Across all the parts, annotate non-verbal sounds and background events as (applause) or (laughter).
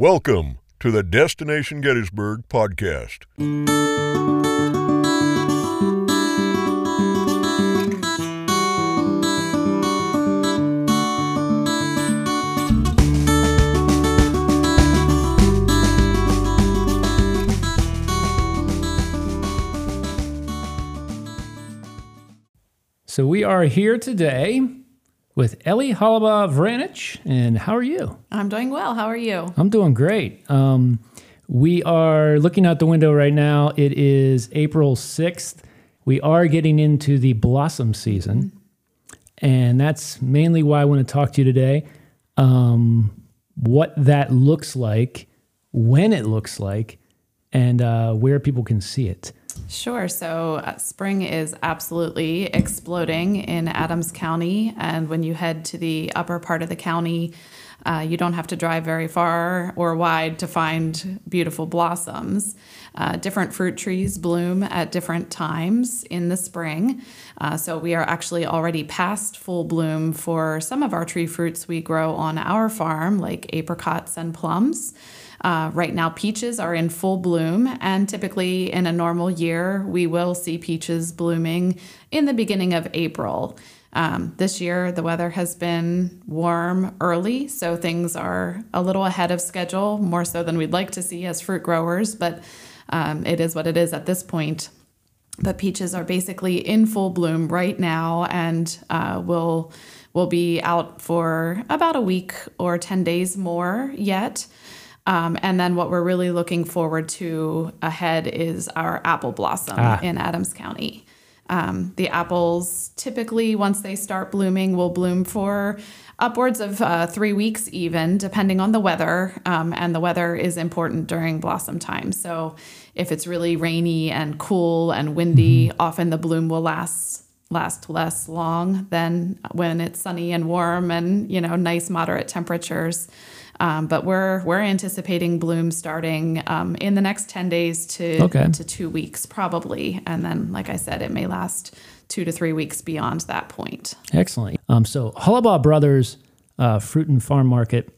Welcome to the Destination Gettysburg podcast. So we are here today with Ellie Hollabaugh Vranich. And how are you? I'm doing well. How are you? I'm doing great. Um, we are looking out the window right now. It is April 6th. We are getting into the blossom season. And that's mainly why I want to talk to you today. Um, what that looks like, when it looks like, and uh, where people can see it. Sure. So, uh, spring is absolutely exploding in Adams County. And when you head to the upper part of the county, uh, you don't have to drive very far or wide to find beautiful blossoms. Uh, different fruit trees bloom at different times in the spring. Uh, so, we are actually already past full bloom for some of our tree fruits we grow on our farm, like apricots and plums. Uh, right now, peaches are in full bloom, and typically in a normal year, we will see peaches blooming in the beginning of April. Um, this year, the weather has been warm early, so things are a little ahead of schedule, more so than we'd like to see as fruit growers, but um, it is what it is at this point. But peaches are basically in full bloom right now and uh, will will be out for about a week or 10 days more yet. Um, and then what we're really looking forward to ahead is our apple blossom Ah. in Adams County. Um, the apples typically, once they start blooming, will bloom for upwards of uh, three weeks, even depending on the weather. Um, and the weather is important during blossom time. So if it's really rainy and cool and windy, often the bloom will last last less long than when it's sunny and warm and you know nice moderate temperatures. Um, but we're we're anticipating bloom starting um, in the next ten days to Okay. to two weeks probably, and then like I said, it may last two to three weeks beyond that point. Excellent. Um, so Hollabaugh Brothers uh, Fruit and Farm Market,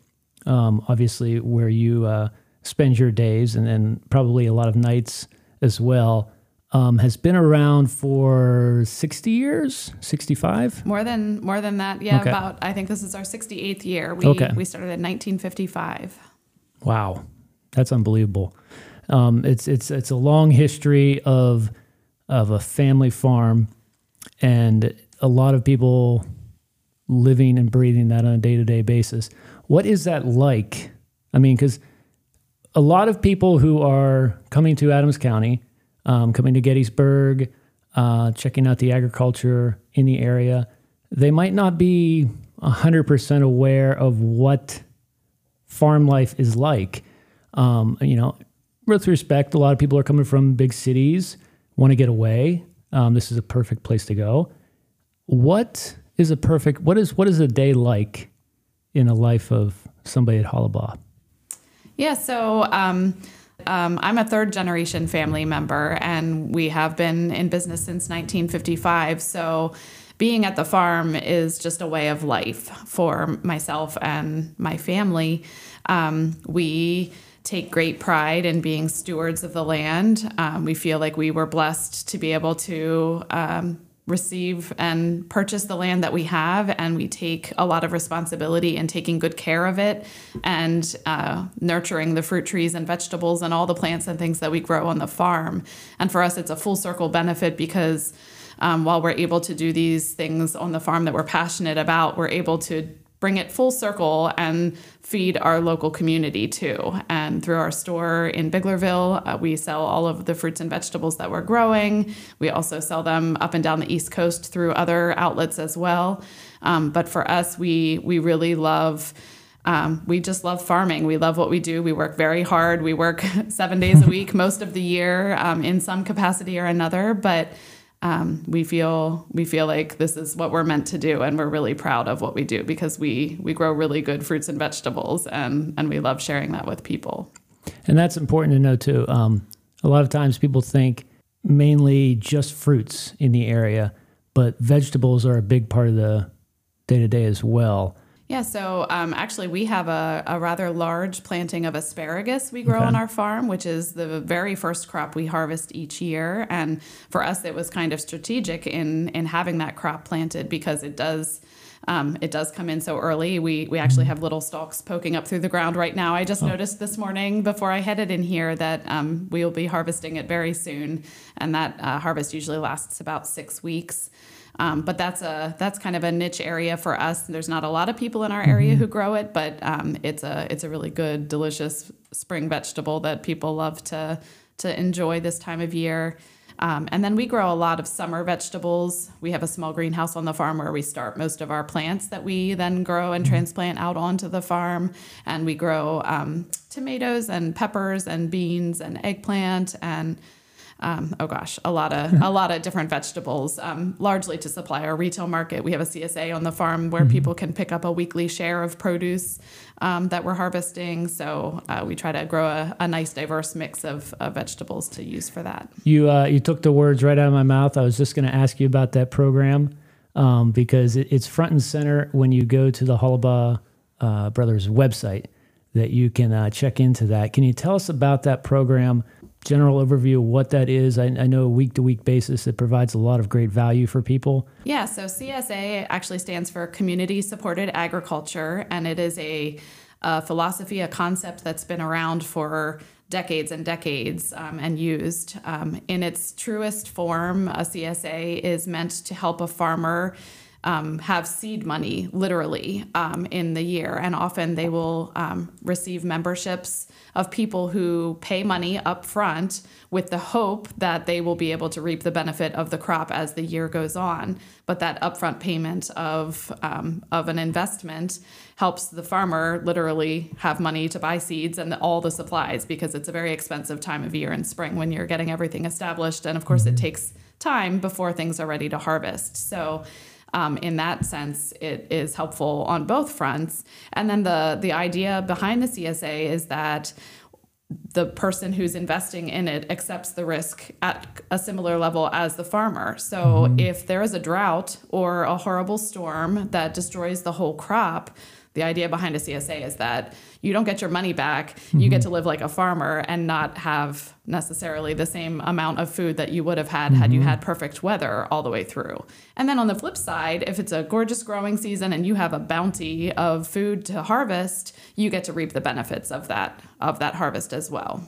um, obviously where you uh, spend your days and, and probably a lot of nights as well, um, has been around for 60 years, 65? More than more than that, yeah. Okay. About I think this is our sixty eighth year. We Okay. we started in nineteen fifty five. Wow, that's unbelievable. Um, it's it's it's a long history of of a family farm, and a lot of people living and breathing that on a day to day basis. What is that like? I mean, because a lot of people who are coming to Adams County, um, coming to Gettysburg, uh, checking out the agriculture in the area, they might not be 100% aware of what farm life is like. Um, you know, with respect, a lot of people are coming from big cities, want to get away. Um, this is a perfect place to go. What is a perfect? What is what is a day like in a life of somebody at Hollabaugh? Yeah, so um, um, I'm a third generation family member, and we have been in business since 1955. So being at the farm is just a way of life for myself and my family. Um, we take great pride in being stewards of the land. Um, we feel like we were blessed to be able to. Receive and purchase the land that we have, and we take a lot of responsibility in taking good care of it and uh, nurturing the fruit trees and vegetables and all the plants and things that we grow on the farm. And for us, it's a full circle benefit because um, while we're able to do these things on the farm that we're passionate about, we're able to bring it full circle and feed our local community too. And through our store in Biglerville, uh, we sell all of the fruits and vegetables that we're growing. We also sell them up and down the East Coast through other outlets as well. Um, but for us, we we really love. Um, we just love farming. We love what we do. We work very hard. We work (laughs) seven days a week most of the year um, in some capacity or another. But um, we feel we feel like this is what we're meant to do, and we're really proud of what we do because we we grow really good fruits and vegetables, and and we love sharing that with people. And that's important to know too. Um, a lot of times people think mainly just fruits in the area, but vegetables are a big part of the day to day as well. Yeah, so um, actually, we have a, a rather large planting of asparagus we grow Okay. on our farm, which is the very first crop we harvest each year. And for us, it was kind of strategic in in having that crop planted because it does. Um, it does come in so early. We we actually have little stalks poking up through the ground right now. I just noticed this morning before I headed in here that um, we will be harvesting it very soon, and that uh, harvest usually lasts about six weeks. Um, but that's a that's kind of a niche area for us. There's not a lot of people in our area who grow it, but um, it's a it's a really good, delicious spring vegetable that people love to to enjoy this time of year. Um, and then we grow a lot of summer vegetables. We have a small greenhouse on the farm where we start most of our plants that we then grow and transplant out onto the farm. And we grow um, tomatoes and peppers and beans and eggplant and um, oh gosh, a lot of a lot of different vegetables, um, largely to supply our retail market. We have a CSA on the farm where people can pick up a weekly share of produce um, that we're harvesting. So uh, we try to grow a, a nice, diverse mix of, of vegetables to use for that. You uh, you took the words right out of my mouth. I was just going to ask you about that program um, because it, it's front and center when you go to the Hollabaugh uh, Brothers website that you can uh, check into that. Can you tell us about that program? General overview of what that is. I, I know week to week basis it provides a lot of great value for people. Yeah, so CSA actually stands for Community Supported Agriculture, and it is a, a philosophy, a concept that's been around for decades and decades um, and used. Um, in its truest form, a CSA is meant to help a farmer. Um, have seed money literally um, in the year, and often they will um, receive memberships of people who pay money up front with the hope that they will be able to reap the benefit of the crop as the year goes on. But that upfront payment of um, of an investment helps the farmer literally have money to buy seeds and all the supplies because it's a very expensive time of year in spring when you're getting everything established, and of course it takes time before things are ready to harvest. So um, in that sense, it is helpful on both fronts. And then the the idea behind the CSA is that the person who's investing in it accepts the risk at a similar level as the farmer. So if there is a drought or a horrible storm that destroys the whole crop, the idea behind a CSA is that you don't get your money back. You get mm-hmm. to live like a farmer and not have necessarily the same amount of food that you would have had had you mm-hmm. had perfect weather all the way through. And then on the flip side, if it's a gorgeous growing season and you have a bounty of food to harvest, you get to reap the benefits of that of that harvest as well.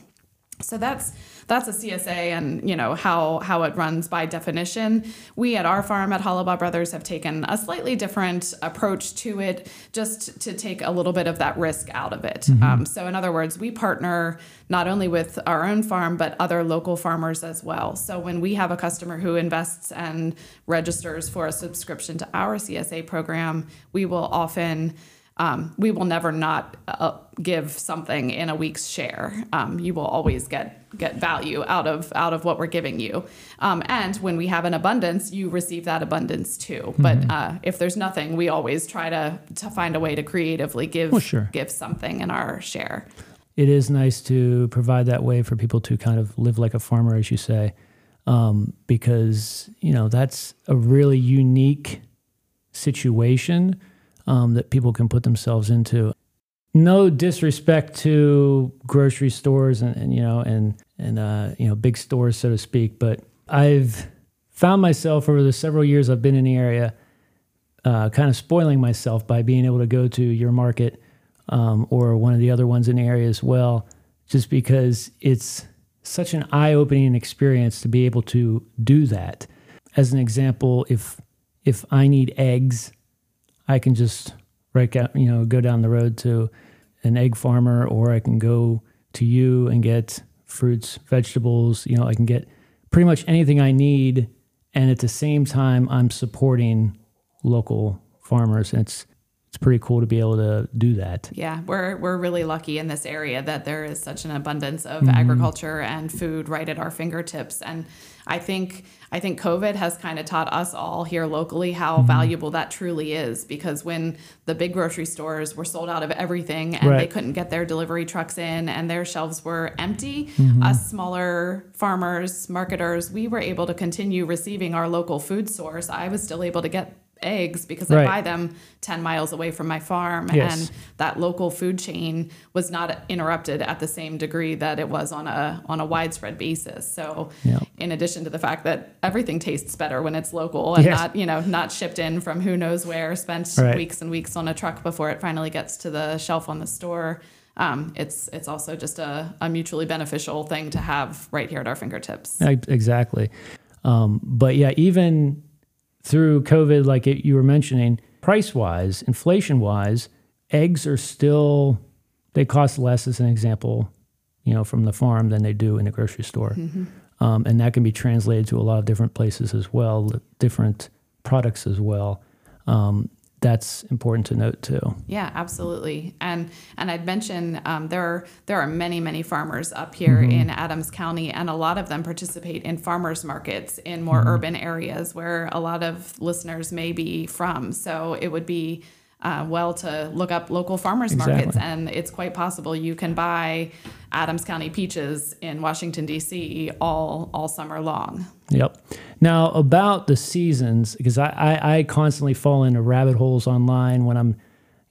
So that's that's a CSA and you know how how it runs by definition. We at our farm at Hollabaugh Brothers have taken a slightly different approach to it, just to take a little bit of that risk out of it. Um, so in other words, we partner not only with our own farm but other local farmers as well. So when we have a customer who invests and registers for a subscription to our CSA program, we will often um, we will never not uh, give something in a week's share. Um, you will always get get value out of out of what we're giving you. Um, and when we have an abundance, you receive that abundance too. But uh, if there's nothing, we always try to to find a way to creatively give Well, sure. give something in our share. it is nice to provide that way for people to kind of live like a farmer, as you say, um, because you know that's a really unique situation um, that people can put themselves into. No disrespect to grocery stores and, and you know and and uh, you know big stores, so to speak, but I've found myself over the several years I've been in the area, uh, kind of spoiling myself by being able to go to your market um, or one of the other ones in the area as well, just because it's such an eye opening experience to be able to do that. As an example, if if I need eggs, I can just right out, you know, go down the road to an egg farmer, or I can go to you and get fruits, vegetables. You know, I can get pretty much anything I need, and at the same time, I'm supporting local farmers. And it's it's pretty cool to be able to do that. Yeah, we're we're really lucky in this area that there is such an abundance of Mm-hmm. agriculture and food right at our fingertips. And I think I think COVID has kind of taught us all here locally how Mm-hmm. valuable that truly is. Because when the big grocery stores were sold out of everything and they couldn't get their delivery trucks in and their shelves were empty, Mm-hmm. us smaller farmers, marketers, we were able to continue receiving our local food source. I was still able to get eggs because Right. I buy them 10 miles away from my farm. Yes. And that local food chain was not interrupted at the same degree that it was on a, on a widespread basis. So Yeah. in addition to the fact that everything tastes better when it's local and Yes. not, you know, not shipped in from who knows where, spent Right. weeks and weeks on a truck before it finally gets to the shelf on the store. Um, it's it's also just a, a mutually beneficial thing to have right here at our fingertips. Exactly. Um, but yeah, even through COVID, like it, you were mentioning, price wise, inflation wise, eggs are still, they cost less, as an example, you know, from the farm than they do in the grocery store. Um, and that can be translated to a lot of different places as well, different products as well. Um, that's important to note too. Yeah, absolutely. And and I'd mention um, there are there are many many farmers up here Mm-hmm. in Adams County, and a lot of them participate in farmers markets in more Mm-hmm. urban areas where a lot of listeners may be from. So it would be. Uh, well, to look up local farmers markets, and it's quite possible you can buy Adams County peaches in Washington D.C. all all summer long. Yep. Now about the seasons, because I, I, I constantly fall into rabbit holes online when I'm,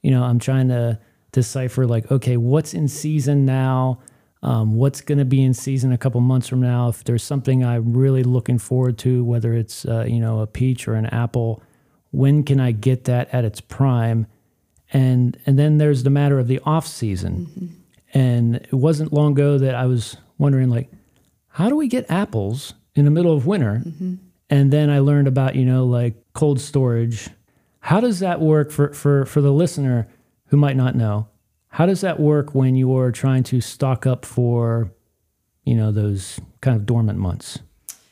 you know, I'm trying to decipher like, okay, what's in season now? Um, what's going to be in season a couple months from now? If there's something I'm really looking forward to, whether it's uh, you know a peach or an apple, when can I get that at its prime? And and then there's the matter of the off season. And it wasn't long ago that I was wondering like, how do we get apples in the middle of winter? And then I learned about, you know, like cold storage. How does that work for, for, for the listener who might not know? How does that work when you're trying to stock up for, you know, those kind of dormant months?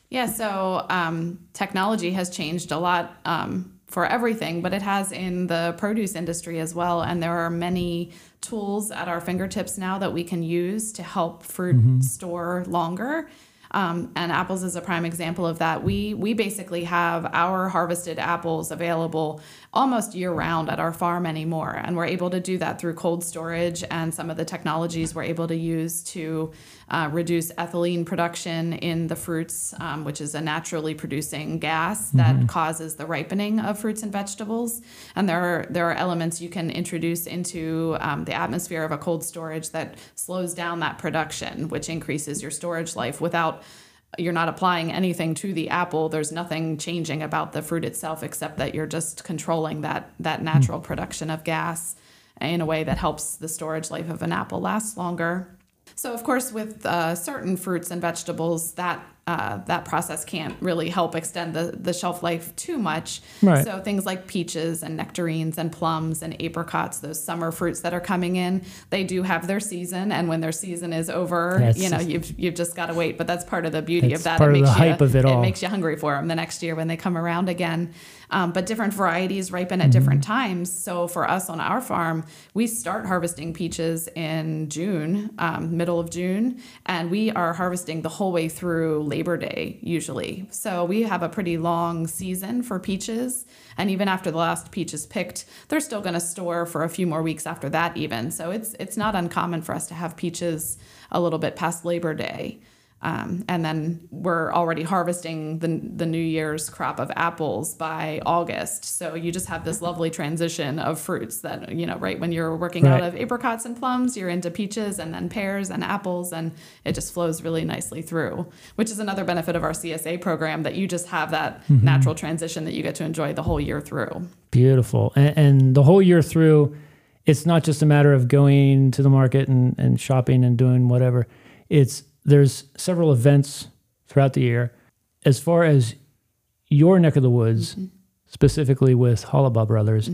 Yeah, so um, technology has changed a lot um, for everything, but it has in the produce industry as well. And there are many tools at our fingertips now that we can use to help fruit mm-hmm. store longer. Um, and apples is a prime example of that. We we basically have our harvested apples available almost year round at our farm anymore, and we're able to do that through cold storage and some of the technologies we're able to use to uh, reduce ethylene production in the fruits, um, which is a naturally producing gas that causes the ripening of fruits and vegetables. And there are there are elements you can introduce into um, the atmosphere of a cold storage that slows down that production, which increases your storage life without you're not applying anything to the apple. There's nothing changing about the fruit itself except that you're just controlling that that natural production of gas in a way that helps the storage life of an apple last longer. So, of course, with uh, certain fruits and vegetables, that uh, that process can't really help extend the, the shelf life too much. Right. So things like peaches and nectarines and plums and apricots, those summer fruits that are coming in, they do have their season, and when their season is over, That's you know, just- you've you've just got to wait. But that's part of the beauty of that. part of the makes hype you, of it all. It makes you hungry for them the next year when they come around again. Um, but different varieties ripen at different Mm-hmm. times. So for us on our farm, we start harvesting peaches in June, um, middle of June, and we are harvesting the whole way through Labor Day usually. So we have a pretty long season for peaches. And even after the last peach is picked, they're still going to store for a few more weeks after that, even. So it's it's not uncommon for us to have peaches a little bit past Labor Day. Um, and then we're already harvesting the, the New Year's crop of apples by August. So you just have this lovely transition of fruits that, you know, right when you're working out of apricots and plums, you're into peaches and then pears and apples, and it just flows really nicely through, which is another benefit of our CSA program that you just have that Mm-hmm. natural transition that you get to enjoy the whole year through. Beautiful. And, and the whole year through, it's not just a matter of going to the market and, and shopping and doing whatever. It's there's several events throughout the year. As far as your neck of the woods, specifically with Hollabaugh Brothers,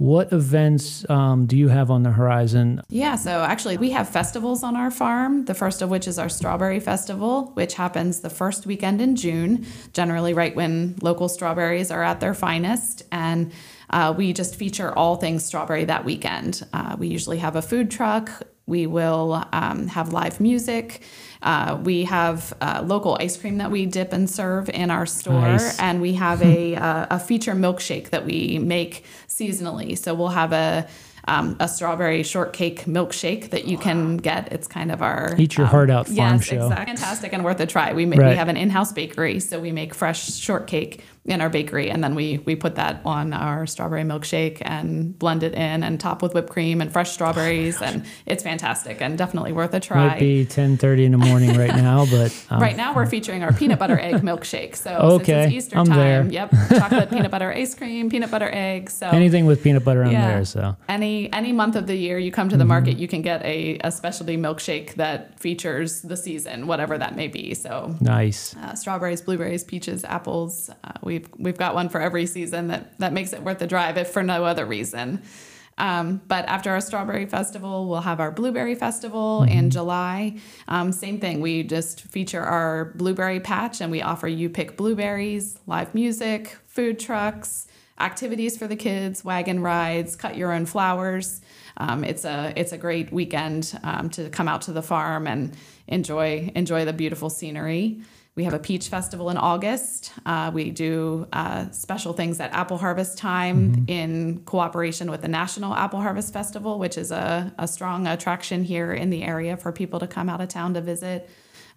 what events um, do you have on the horizon? Yeah, so actually, we have festivals on our farm. The first of which is our Strawberry Festival, which happens the first weekend in June, generally right when local strawberries are at their finest. And uh, we just feature all things strawberry that weekend. Uh, we usually have a food truck. We will um, have live music. Uh, we have uh, local ice cream that we dip and serve in our store, Nice. and we have a, (laughs) uh, a feature milkshake that we make seasonally. So we'll have a um, a strawberry shortcake milkshake that you can get. It's kind of our Eat your um, heart out farm yes, show. exactly. fantastic and worth a try. We make, we have an in-house bakery, so we make fresh shortcake in our bakery, and then we we put that on our strawberry milkshake and blend it in and top with whipped cream and fresh strawberries, and it's fantastic and definitely worth a try. Might be ten thirty in the morning right now, but (laughs) um, Right now, we're featuring our peanut butter egg milkshake. So Okay, since it's Easter I'm time, there. yep, chocolate peanut butter ice cream, peanut butter egg. So anything with peanut butter on Yeah. there. So any any month of the year you come to Mm-hmm. the market, you can get a, a specialty milkshake that features the season, whatever that may be. So nice. uh, strawberries, blueberries, peaches, apples. Uh, we've we've got one for every season that that makes it worth the drive, if for no other reason. Um, but after our strawberry festival, we'll have our blueberry festival in July. Um, same thing. We just feature our blueberry patch, and we offer you pick blueberries, live music, food trucks, activities for the kids, wagon rides, cut your own flowers. Um, it's a it's a great weekend um, to come out to the farm and enjoy enjoy the beautiful scenery. We have a peach festival in August. Uh, we do uh, special things at apple harvest time in cooperation with the National Apple Harvest Festival, which is a, a strong attraction here in the area for people to come out of town to visit.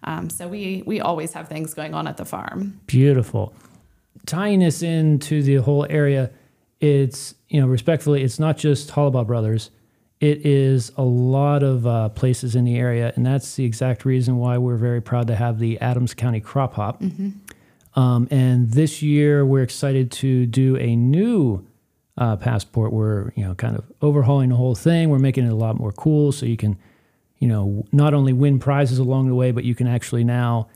Um, so we we always have things going on at the farm. Beautiful. Tying this into the whole area, it's, you know, respectfully, it's not just Hollabaugh Brothers. It is a lot of uh, places in the area, and that's the exact reason why we're very proud to have the Adams County Crop Hop. Um, and this year, we're excited to do a new uh, passport. We're, you know, kind of overhauling the whole thing. We're making it a lot more cool, so you can, you know, not only win prizes along the way, but you can actually now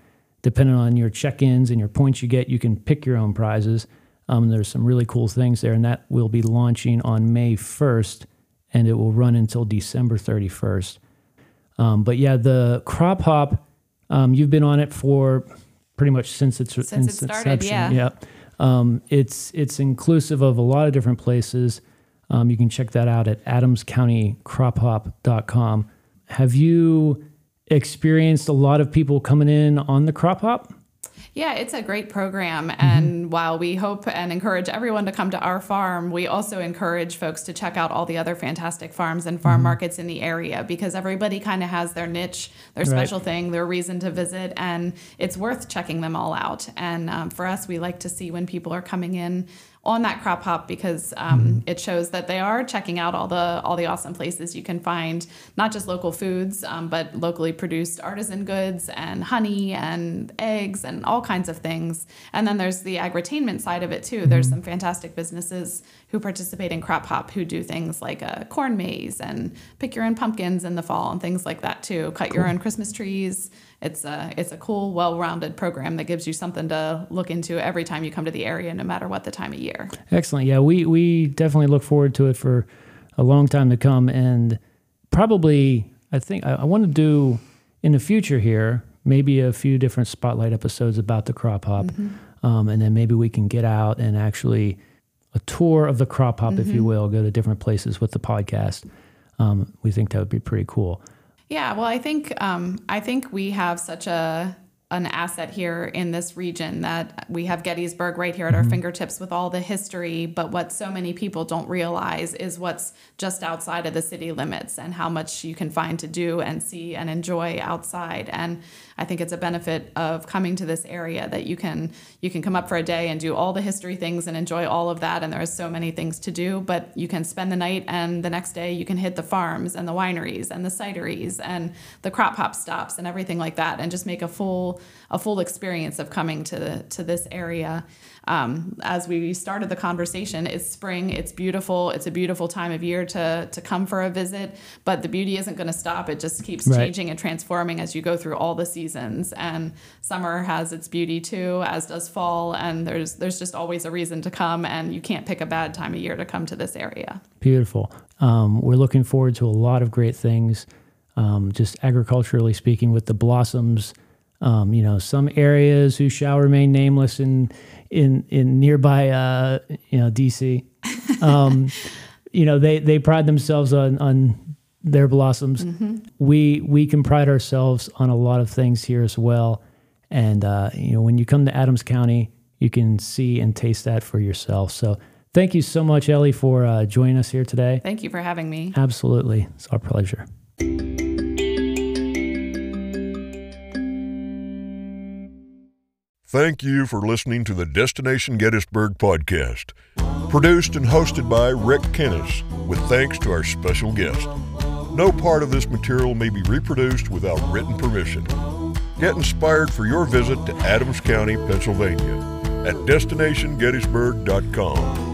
depending on your check-ins and your points you get, you can pick your own prizes. Um, there's some really cool things there, and that will be launching on May 1st, and it will run until December 31st. Um, but yeah, the crop hop, um, you've been on it for pretty much since its Since it started, inception. yeah. Um, it's it's inclusive of a lot of different places. Um, you can check that out at adamscountycrophop.com. Have you experienced a lot of people coming in on the crop hop? Yeah, it's a great program. And while we hope and encourage everyone to come to our farm, we also encourage folks to check out all the other fantastic farms and farm markets in the area because everybody kind of has their niche, their Right. special thing, their reason to visit, and it's worth checking them all out. And um, for us, we like to see when people are coming in on that crop hop because um, it shows that they are checking out all the all the awesome places you can find not just local foods um, but locally produced artisan goods and honey and eggs and all kinds of things. And then there's the agritainment side of it too. There's some fantastic businesses who participate in crop hop who do things like a corn maze and pick your own pumpkins in the fall and things like that too. Cut your own christmas trees it's a it's a cool well-rounded program that gives you something to look into every time you come to the area no matter what the time of year Excellent. Yeah, we we definitely look forward to it for a long time to come, and probably I think I, I want to do in the future here maybe a few different spotlight episodes about the crop hop, um, and then maybe we can get out and actually a tour of the crop hop, if you will, go to different places with the podcast. Um, we think that would be pretty cool. Yeah, well, I think um, I think we have such a an asset here in this region that we have Gettysburg right here at our mm-hmm. fingertips with all the history. But what so many people don't realize is what's just outside of the city limits and how much you can find to do and see and enjoy outside. And I think it's a benefit of coming to this area that you can you can come up for a day and do all the history things and enjoy all of that. And there are so many things to do, but you can spend the night and the next day you can hit the farms and the wineries and the cideries and the crop hop stops and everything like that, and just make a full a full experience of coming to to this area. Um, as we started the conversation, it's spring. It's beautiful. It's a beautiful time of year to to come for a visit. But the beauty isn't going to stop. It just keeps Right. changing and transforming as you go through all the seasons. And summer has its beauty too, as does fall. And there's there's just always a reason to come. And you can't pick a bad time of year to come to this area. Beautiful. Um, we're looking forward to a lot of great things, um, just agriculturally speaking, with the blossoms. Um, you know, some areas who shall remain nameless in in in nearby, uh, you know, DC. (laughs) Um, you know, they they pride themselves on on their blossoms. We we can pride ourselves on a lot of things here as well. And uh, you know, when you come to Adams County, you can see and taste that for yourself. So. Thank you so much, Ellie, for uh, joining us here today. Thank you for having me. Absolutely. It's our pleasure. Thank you for listening to the Destination Gettysburg podcast, produced and hosted by Rick Kennis, with thanks to our special guest. No part of this material may be reproduced without written permission. Get inspired for your visit to Adams County, Pennsylvania at destinationgettysburg.com.